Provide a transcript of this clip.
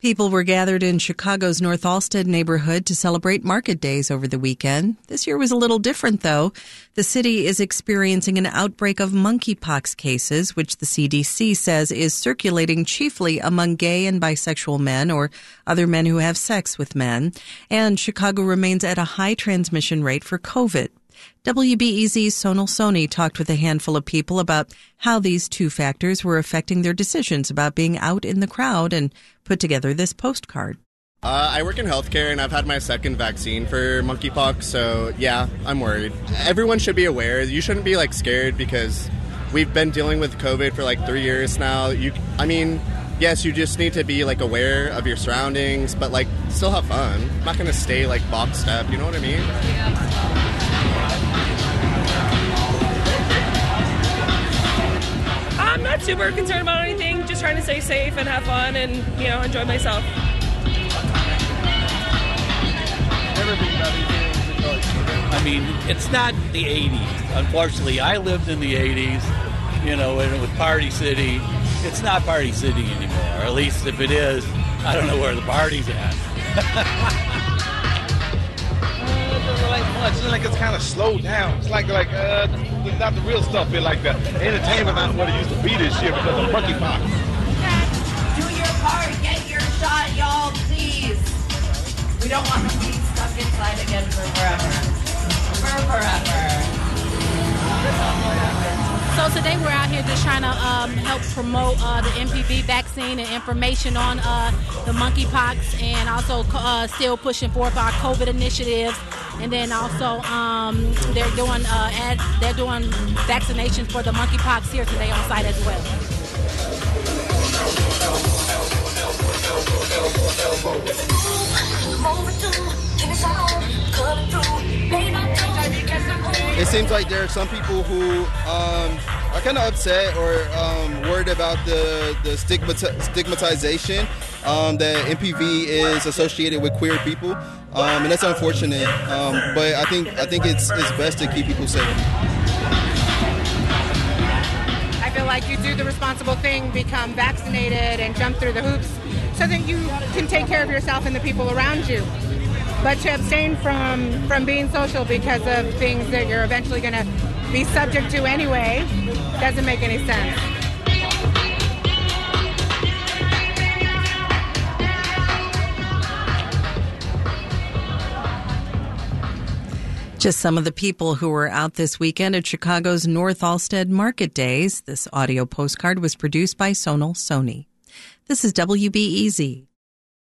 People were gathered in Chicago's Northalsted neighborhood to celebrate market days over the weekend. This year was a little different though. The city is experiencing an outbreak of monkeypox cases, which the CDC says is circulating chiefly among gay and bisexual men or other men who have sex with men. And Chicago remains at a high transmission rate for COVID. WBEZ's Sonal Sani talked with a handful of people about how these two factors were affecting their decisions about being out in the crowd and put together this postcard. Uh, I work in healthcare and I've had my second vaccine for monkeypox, so yeah, I'm worried. Everyone should be aware. You shouldn't be like scared because we've been dealing with COVID for like three years now. You, I mean, yes, you just need to be like aware of your surroundings, but like still have fun. I'm not gonna stay like boxed up. You know what I mean? Yeah. Super concerned about anything. Just trying to stay safe and have fun and you know enjoy myself. I mean, it's not the 80s. Unfortunately, I lived in the 80s, you know, and Party City. It's not Party City anymore. Or at least if it is, I don't know where the party's at. It's like it's kind of slowed down. It's like like uh, not the real stuff. Feel like the entertainment not what it used to be this year because of monkeypox. Do your part. Get your shot, y'all, please. We don't want to be stuck inside again for forever. For forever. So today we're out here just trying to um, help promote uh, the MPV vaccine and information on uh, the monkeypox, and also uh, still pushing forth our COVID initiatives and then also um, they're doing uh, ad, they're doing vaccinations for the monkeypox here today on site as well. It seems like there are some people who um, are kind of upset or um, worried about the, the stigmati- stigmatization um, that MPV is associated with queer people, um, and that's unfortunate. Um, but I think I think it's it's best to keep people safe. I feel like you do the responsible thing, become vaccinated, and jump through the hoops, so that you can take care of yourself and the people around you. But to abstain from from being social because of things that you're eventually going to be subject to anyway doesn't make any sense. Just some of the people who were out this weekend at Chicago's Northalsted Market Days. This audio postcard was produced by Sonal Sani. This is WBEZ.